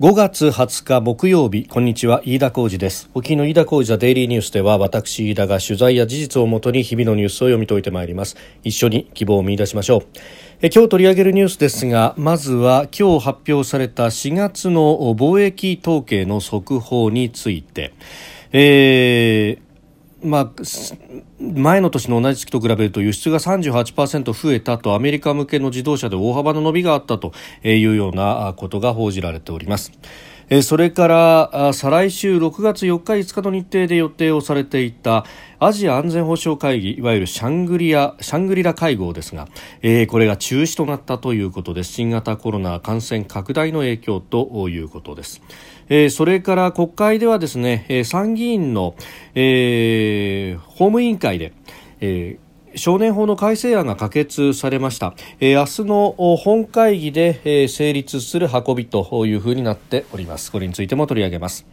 5月20日木曜日こんにちは飯田浩二です。沖の飯田浩二ザデイリーニュースでは私飯田が取材や事実をもとに日々のニュースを読み解いてまいります。一緒に希望を見出しましょう。え今日取り上げるニュースですがまずは今日発表された4月の貿易統計の速報について、えーまあ、前の年の同じ月と比べると輸出が38%増えたとアメリカ向けの自動車で大幅な伸びがあったというようなことが報じられております。それから再来週6月4日5日の日程で予定をされていたアジア安全保障会議いわゆるシャングリアシャングリラ会合ですが、えー、これが中止となったということで新型コロナ感染拡大の影響ということです。それから国会ではですね、参議院の、えー、法務委員会で、えー少年法の改正案が可決されました、えー、明日の本会議で、えー、成立する運びというふうになっております。これについても取り上げます、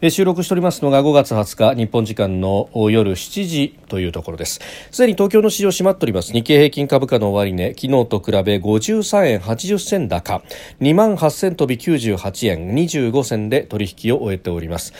えー、収録しておりますのが5月20日日本時間の夜7時というところです。すでに東京の市場閉まっております。日経平均株価の終値昨日と比べ53円80銭高。2万8000飛び98円25銭で取引を終えております。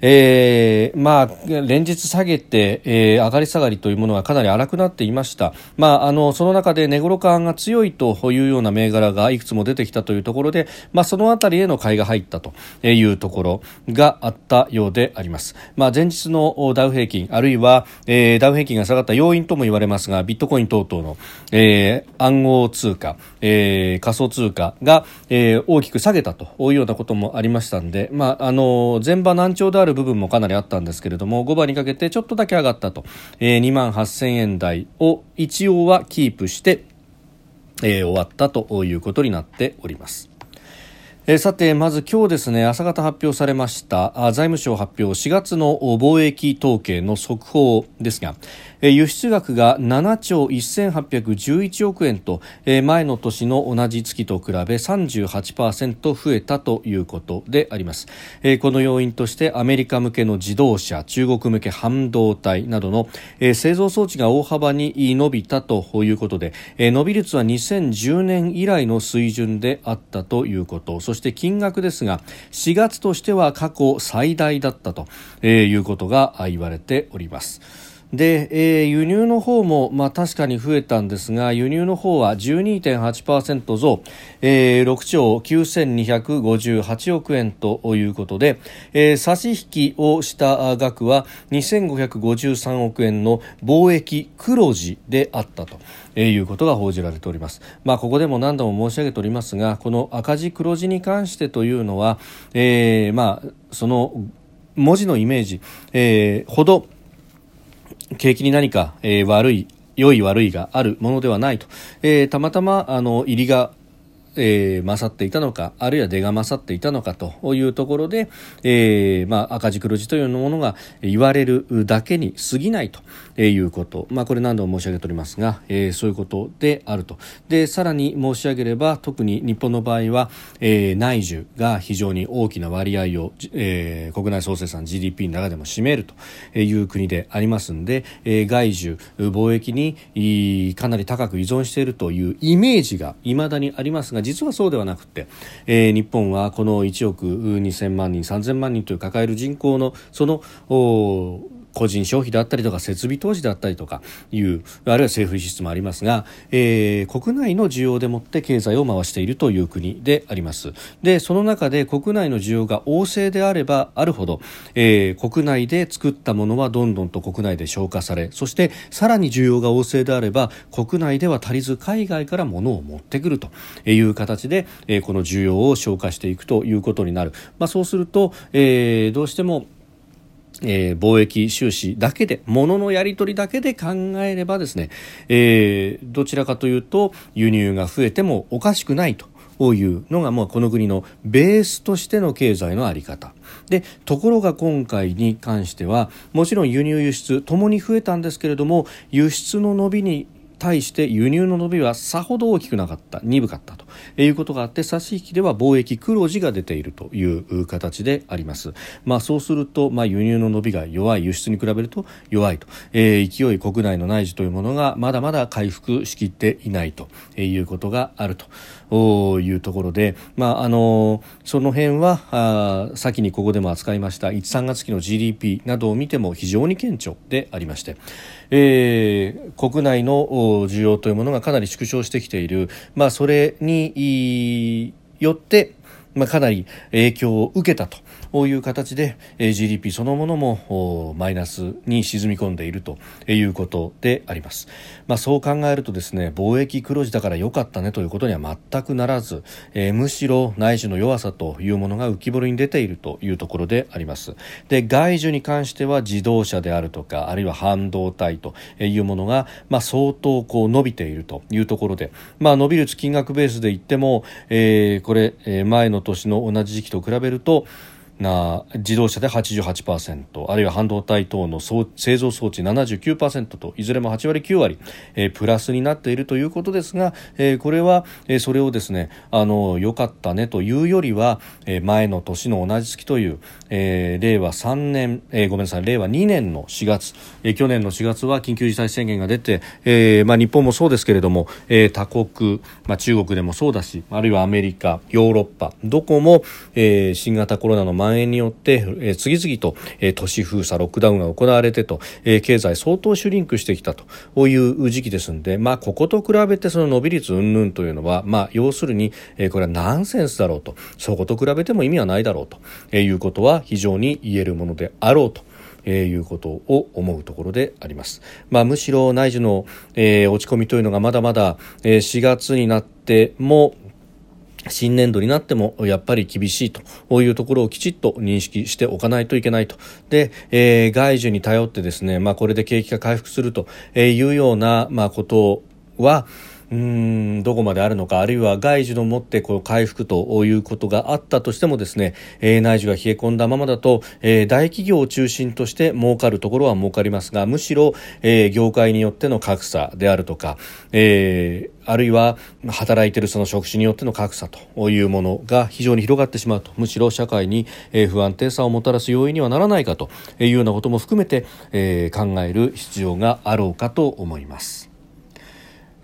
えー、まあ、連日下げて、えー、上がり下がりというものがかなり荒くなっていました。まあ、あの、その中で値頃感が強いというような銘柄がいくつも出てきたというところで、まあ、そのあたりへの買いが入ったというところがあったようであります。まあ、前日のダウ平均、あるいは、えー、ダウ平均が下がった要因とも言われますが、ビットコイン等々の、えー、暗号通貨、えー、仮想通貨が、えー、大きく下げたというようなこともありましたんで、まあ、あの、前場難聴である部分もかなりあったんですけれども5番にかけてちょっとだけ上がったと、えー、2万8000円台を一応はキープして、えー、終わったということになっております。えさてまず今日ですね朝方発表されました財務省発表4月の貿易統計の速報ですが、輸出額が7兆1811億円と前の年の同じ月と比べ38%増えたということでありますこの要因としてアメリカ向けの自動車中国向け半導体などの製造装置が大幅に伸びたということで伸び率は2010年以来の水準であったということそして金額ですが4月としては過去最大だったということが言われております。で、えー、輸入の方も、まあ、確かに増えたんですが輸入の方は12.8%増、えー、6兆9258億円ということで、えー、差し引きをした額は2553億円の貿易黒字であったと。えー、いうことが報じられております。まあ、ここでも何度も申し上げておりますが、この赤字黒字に関してというのは、えー、まあ、その文字のイメージ、えー、ほど景気に何か、えー、悪い良い悪いがあるものではないと、えー、たまたまあの入りがえー、勝っていたのかあるいは出が勝っていたのかというところで、えーまあ、赤字黒字というものが言われるだけに過ぎないということ、まあ、これ何度も申し上げておりますが、えー、そういうことであると。でさらに申し上げれば特に日本の場合は、えー、内需が非常に大きな割合を、えー、国内総生産 GDP の中でも占めるという国でありますので、えー、外需貿易にかなり高く依存しているというイメージが未だにありますが実はそうではなくて、えー、日本はこの1億2000万人3000万人という抱える人口のその個人消費であったりとか設備投資であったりとかいうあるいは政府支出もありますが、えー、国内の需要でもって経済を回しているという国であります。でその中で国内の需要が旺盛であればあるほど、えー、国内で作ったものはどんどんと国内で消化されそしてさらに需要が旺盛であれば国内では足りず海外から物を持ってくるという形で、えー、この需要を消化していくということになる、まあ、そうすると、えー、どうしてもえー、貿易収支だけで、物のやり取りだけで考えればですね、えー、どちらかというと輸入が増えてもおかしくないと。いうのが、まあ、この国のベースとしての経済の在り方でところが今回に関してはもちろん輸入輸出ともに増えたんですけれども輸出の伸びに対して輸入の伸びはさほど大きくなかった。鈍かったと。いうことがあって差し引きでは貿易黒字が出ているという形であります。まあ、そうすると、まあ、輸入の伸びが弱い輸出に比べると弱いと、えー、勢い国内の内需というものがまだまだ回復しきっていないということがあると。いうところで、まあ、あのその辺はあ先にここでも扱いました1、3月期の GDP などを見ても非常に顕著でありまして、えー、国内の需要というものがかなり縮小してきている、まあ、それによって、まあ、かなり影響を受けたという形で GDP そのものもマイナスに沈み込んでいるということであります、まあ、そう考えるとですね貿易黒字だから良かったねということには全くならず、えー、むしろ内需の弱さというものが浮き彫りに出ているというところであります。で外需に関しては自動車であるとかあるいは半導体というものが、まあ、相当こう伸びているというところで、まあ、伸び率金額ベースで言っても、えー、これ前の年の同じ時期と比べるとな自動車で88%あるいは半導体等の製造装置79%といずれも8割9割、えー、プラスになっているということですが、えー、これは、えー、それをですねあの良かったねというよりは、えー、前の年の同じ月という、えー、令和3年、えー、ごめんなさい令和2年の4月、えー、去年の4月は緊急事態宣言が出て、えーまあ、日本もそうですけれども、えー、他国、まあ、中国でもそうだしあるいはアメリカヨーロッパどこも、えー、新型コロナの蔓延によって、えー、次々と、えー、都市封鎖ロックダウンが行われてと、えー、経済相当シュリンクしてきたという時期ですので、まあ、ここと比べてその伸び率云々というのは、まあ、要するに、えー、これはナンセンスだろうとそこと比べても意味はないだろうと、えー、いうことは非常に言えるものであろうと。えー、いうことを思うところであります。まあ、むしろ内需の、えー、落ち込みというのがまだまだ、えー、4月になっても新年度になってもやっぱり厳しいというところをきちっと認識しておかないといけないと。で、えー、外需に頼ってですね、まあこれで景気が回復するというような、まあことは、うんどこまであるのかあるいは外需のもってこう回復ということがあったとしてもですね、えー、内需が冷え込んだままだと、えー、大企業を中心として儲かるところは儲かりますがむしろ、えー、業界によっての格差であるとか、えー、あるいは働いているその職種によっての格差というものが非常に広がってしまうとむしろ社会に不安定さをもたらす要因にはならないかというようなことも含めて、えー、考える必要があろうかと思います。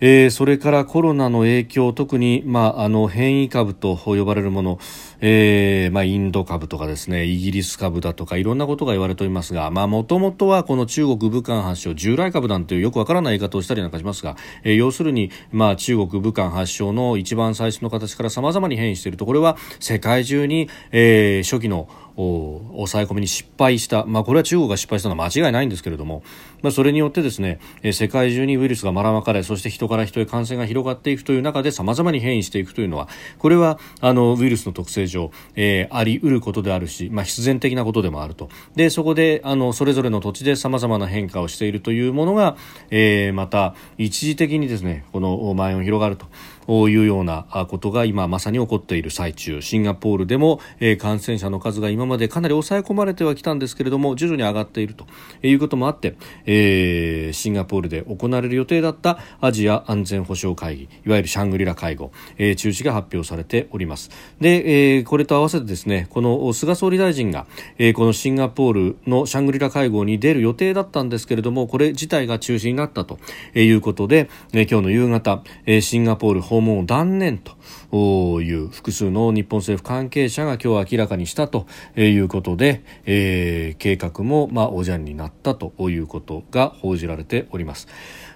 えー、それからコロナの影響特に、まあ、あの変異株と呼ばれるもの、えーまあ、インド株とかですねイギリス株だとかいろんなことが言われておりますがもともとはこの中国武漢発祥従来株なんていうよくわからない言い方をしたりなんかしますが、えー、要するに、まあ、中国武漢発祥の一番最初の形から様々に変異しているとこれは世界中に、えー、初期の抑え込みに失敗した、まあ、これは中国が失敗したのは間違いないんですけれども、まあ、それによってですねえ世界中にウイルスがばらまかれそして人から人へ感染が広がっていくという中で様々に変異していくというのはこれはあのウイルスの特性上、えー、あり得ることであるし、まあ、必然的なことでもあるとでそこであのそれぞれの土地でさまざまな変化をしているというものが、えー、また一時的にですねこの蔓延広がると。いうようなことが今まさに起こっている最中。シンガポールでも、え、感染者の数が今までかなり抑え込まれてはきたんですけれども徐々に上がっていると。いうこともあって、えー、シンガポールで行われる予定だったアジア安全保障会議いわゆるシャングリラ会合、えー、中止が発表されております。で、えー、これと合わせてですねこの菅総理大臣が、えー、このシンガポールのシャングリラ会合に出る予定だったんですけれどもこれ自体が中止になったということで、えー、今日の夕方、えー、シンガポール訪問を断念という複数の日本政府関係者が今日明らかにしたということで、えー、計画もまあおじゃんになったということが報じられております。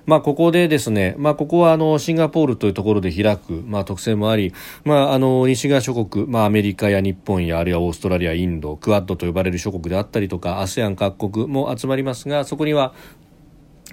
まあ、ここでですね、まあ、ここはあのシンガポールというところで開く、まあ、特性もあり、まあ、あの西側諸国、まあ、アメリカや日本やあるいはオーストラリア、インド、クアッドと呼ばれる諸国であったりとか、ASEAN 各国も集まりますが、そこには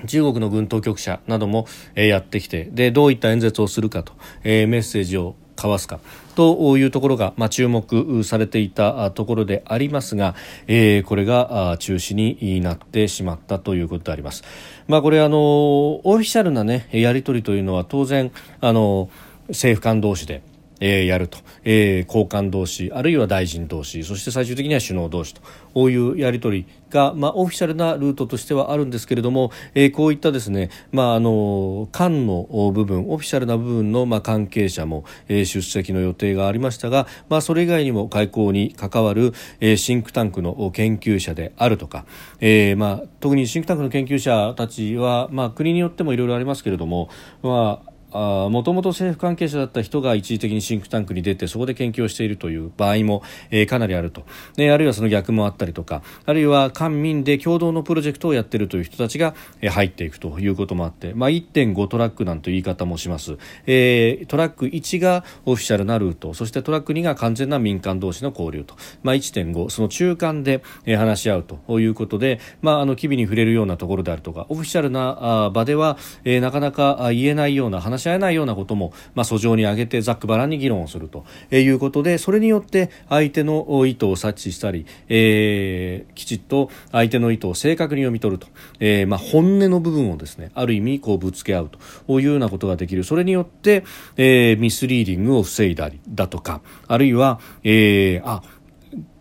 中国の軍当局者なども、え、やってきてでどういった演説をするかと、え、メッセージを交わすかというところが、まあ、注目されていたところでありますが、えー、これが中止になってしまったということであります。まあ、これあのオフィシャルな、ね、やり取りというのは当然あの政府間同士でえー、やると、えー、高官同士あるいは大臣同士そして最終的には首脳同士と。こういうやり取りが、まあ、オフィシャルなルートとしてはあるんですけれども、えー、こういったですね、まあ、あの官の部分オフィシャルな部分の、まあ、関係者も、えー、出席の予定がありましたが、まあ、それ以外にも外交に関わる、えー、シンクタンクの研究者であるとか、えーまあ、特にシンクタンクの研究者たちは、まあ、国によってもいろいろありますけれども、まあもともと政府関係者だった人が一時的にシンクタンクに出てそこで研究をしているという場合も、えー、かなりあると、ね、あるいはその逆もあったりとかあるいは官民で共同のプロジェクトをやっているという人たちが、えー、入っていくということもあって、まあ、1.5トラックなんて言い方もします、えー、トラック1がオフィシャルなルートそしてトラック2が完全な民間同士の交流と、まあ、1.5その中間で、えー、話し合うということで、まあ、あの機微に触れるようなところであるとかオフィシャルなあ場では、えー、なかなか言えないような話し合えないようなことも、まあ、訴状に上げてざっくばらんに議論をすると。いうことでそれによって相手の意図を察知したり、えー、きちっと相手の意図を正確に読み取ると、えー、まあ、本音の部分をですねある意味こうぶつけ合うと。いうようなことができる。それによって、えー、ミスリーディングを防いだりだとかあるいは、えー、あ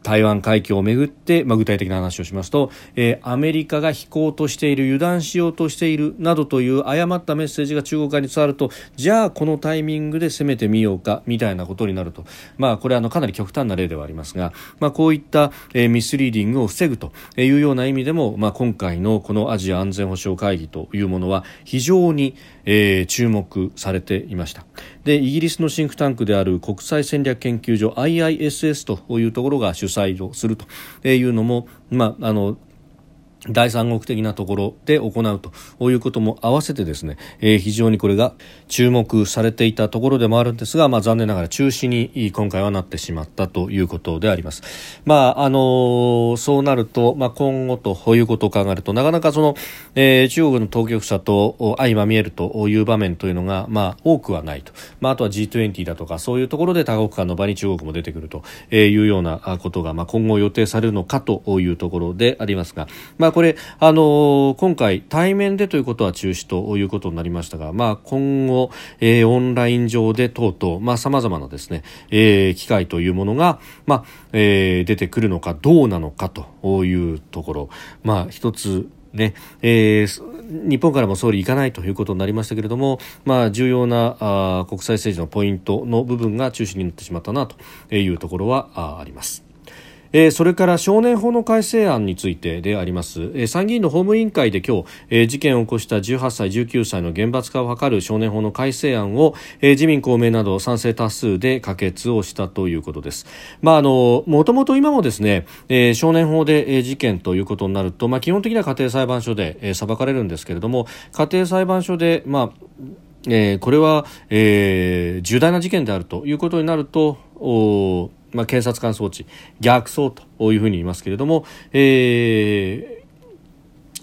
台湾海峡をめぐって、まあ、具体的な話をしますと、えー、アメリカが飛行としている油断しようとしているなどという誤ったメッセージが中国側に伝わるとじゃあこのタイミングで攻めてみようかみたいなことになると、まあ、これはあのかなり極端な例ではありますが、まあ、こういった、えー、ミスリーディングを防ぐというような意味でも、まあ、今回のこのアジア安全保障会議というものは非常に、えー、注目されていました。でイギリスのシンクタンクである国際戦略研究所 IISS というところが主催をするというのも、まあ、あの第三国的なところで行うということも合わせてですね、えー、非常にこれが注目されていたところでもあるんですが、まあ、残念ながら中止に今回はなってしまったということであります。まああのー、そうなると、まあ、今後ということを考えるとなかなかその、えー、中国の当局者と相まみえるという場面というのが、まあ、多くはないと、まあ、あとは G20 だとかそういうところで多国間の場に中国も出てくるというようなことが、まあ、今後予定されるのかというところでありますが、まあこれ、あの今回対面でということは中止ということになりましたが、まあ、今後、えー、オンライン上で等々、まあ、様々なですね、えー、機会というものが、まあ、えー、出てくるのかどうなのかというところ、まあ、一つね、えー、日本からも総理行かないということになりましたけれども、まあ、重要なあ国際政治のポイントの部分が中止になってしまったなというところはあります。えー、それから少年法の改正案についてであります、えー、参議院の法務委員会で今日、えー、事件を起こした18歳19歳の厳罰化を図る少年法の改正案を、えー、自民公明など賛成多数で可決をしたということです。まああのもともと今もですね、えー、少年法で、えー、事件ということになるとまあ基本的には家庭裁判所で、えー、裁かれるんですけれども家庭裁判所でまあえー、これは、えー、重大な事件であるということになるとおまあ、検察官装置逆走というふうに言いますけれども、えー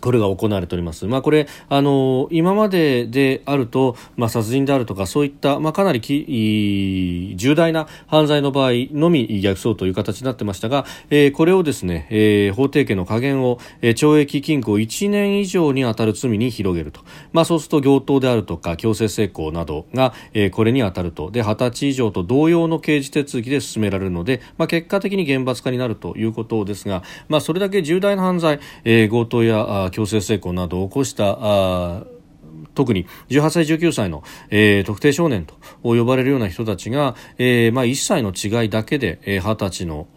これが行われております。まあ、これ、あの、今までであると、まあ、殺人であるとか、そういった、まあ、かなりき重大な犯罪の場合のみ逆走という形になってましたが、えー、これをですね、えー、法定刑の加減を、えー、懲役禁錮1年以上に当たる罪に広げると。まあ、そうすると、強盗であるとか、強制性交などが、えー、これに当たると。で、20歳以上と同様の刑事手続きで進められるので、まあ、結果的に厳罰化になるということですが、まあ、それだけ重大な犯罪、えー、強盗や強制性交などを起こした特に18歳、19歳の、えー、特定少年と呼ばれるような人たちが、えーまあ、1歳の違いだけで、えー、20歳の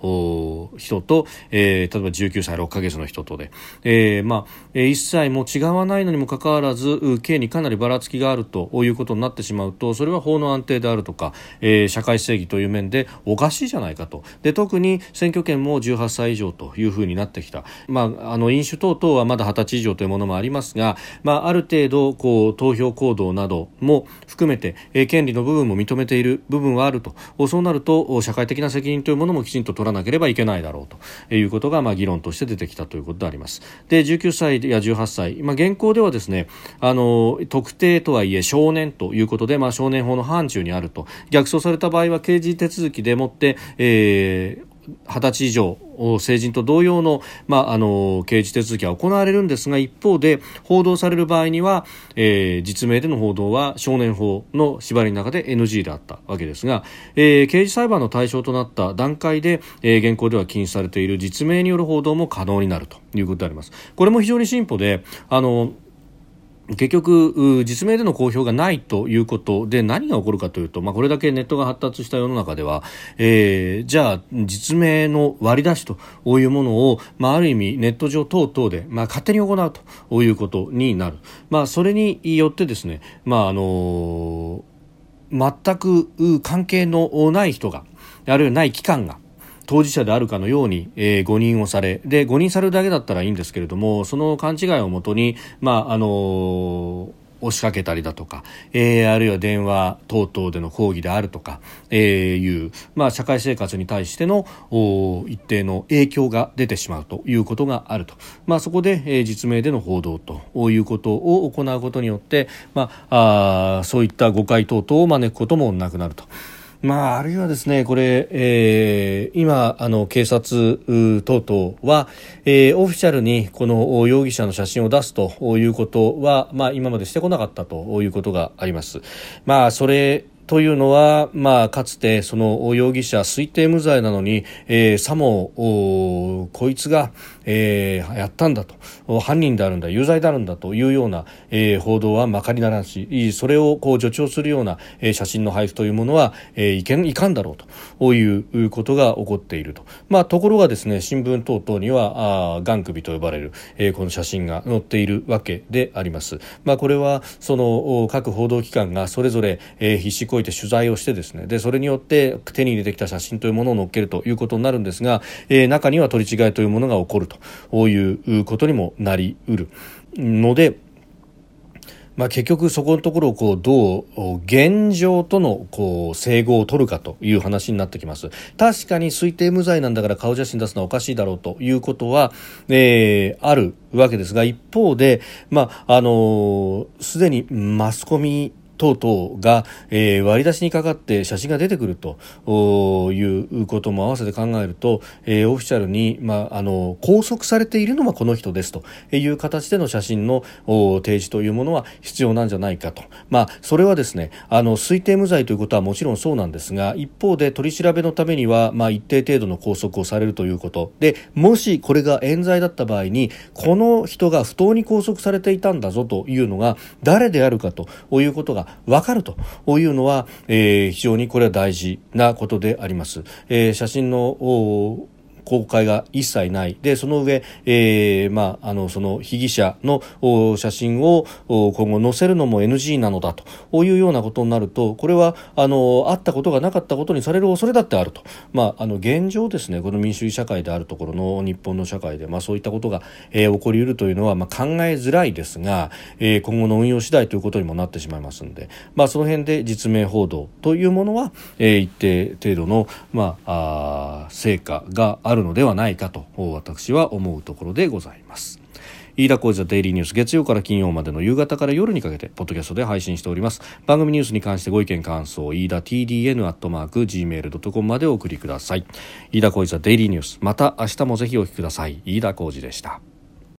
人と、えー、例えば19歳6ヶ月の人とで、えーまあ、1歳も違わないのにもかかわらず刑にかなりばらつきがあるということになってしまうとそれは法の安定であるとか、えー、社会正義という面でおかしいじゃないかと。で特に選挙権も18歳以上というふうになってきた、まあ、あの飲酒等々はまだ20歳以上というものもありますが、まあ、ある程度こう投票行動なども含めて、え、権利の部分も認めている部分はあると。そうなると社会的な責任というものもきちんと取らなければいけないだろうと。いうことが、まあ、議論として出てきたということであります。で19歳や18歳、まあ、現行ではですねあの特定とはいえ少年ということで、まあ、少年法の範疇にあると。逆走された場合は刑事手続きでもって、えー20歳以上成人と同様の,、まあ、あの刑事手続きは行われるんですが一方で報道される場合には、えー、実名での報道は少年法の縛りの中で NG であったわけですが、えー、刑事裁判の対象となった段階で、えー、現行では禁止されている実名による報道も可能になるということであります。これも非常に進歩であの結局、実名での公表がないということで何が起こるかというと、まあ、これだけネットが発達した世の中では、えー、じゃあ実名の割り出しというものを、まあ、ある意味ネット上等々で、まあ、勝手に行うということになる、まあ、それによってですね、まああのー、全く関係のない人があるいはない機関が当事者であるかのように、えー、誤認をされで誤認されるだけだったらいいんですけれどもその勘違いをもとに、まああのー押しかけたりだとか、えー、あるいは電話等々での抗議であるとか、えー、いう、まあ、社会生活に対しての一定の影響が出てしまうということがあると、まあ、そこで、えー、実名での報道ということを行うことによって、まあ、あそういった誤解等々を招くこともなくなると。まあ、あるいはですね、これ、えー、今、あの、警察等々は、えー、オフィシャルにこの容疑者の写真を出すということは、まあ、今までしてこなかったということがあります。まあ、それというのは、まあ、かつてその容疑者推定無罪なのに、えー、さもこいつが、えー、やったんだと。犯人であるんだ有罪であるんだというような、えー、報道はまかりならんしそれをこう助長するような、えー、写真の配布というものは、えー、いけんいかんだろうと。いうことが起こっていると、まあ、ところがですね新聞等々にはあ眼首と呼ばれる、えー、この写真が載っているわけであります。まあ、これはその各報道機関がそれぞれ、えー、必死こいて取材をしてですねでそれによって手に入れてきた写真というものを載っけるということになるんですが、えー、中には取り違いというものが起こるということにもなりうる。ので、まあ、結局そこのところをこうどう現状とのこう整合を取るかという話になってきます。確かに推定無罪なんだから顔写真出すのはおかしいだろうということは、えー、あるわけですが一方で、まああのすでにマスコミ等々が、えー、割り出しにかかって写真が出てくるということも合わせて考えると、えー、オフィシャルに、まあ、あの拘束されているのはこの人ですという形での写真の提示というものは必要なんじゃないかと、まあ、それはですねあの推定無罪ということはもちろんそうなんですが一方で取り調べのためには、まあ、一定程度の拘束をされるということ。でもしこれが冤罪だった場合にこの人が不当に拘束されていたんだぞというのが誰であるかということが分かるというのは、えー、非常にこれは大事なことであります。えー、写真の公開が一切ない。でその上、えーまあ、あのその被疑者の写真を今後載せるのも NG なのだというようなことになるとこれはあのあったことがなかったことにされる恐れだってあると、まあ、あの現状ですねこの民主主義社会であるところの日本の社会で、まあ、そういったことが、えー、起こりうるというのは、まあ、考えづらいですが、えー、今後の運用次第ということにもなってしまいますので、まあ、その辺で実名報道というものは、えー、一定程度の、まあ、あ成果があるあるのではないかと私は思うところでございます。飯田浩司のデイリーニュース月曜から金曜までの夕方から夜にかけてポッドキャストで配信しております。番組ニュースに関してご意見感想飯田 TDN アットマーク Gmail.com までお送りください。飯田浩司のデイリーニュースまた明日もぜひお聞きください。飯田浩司でした。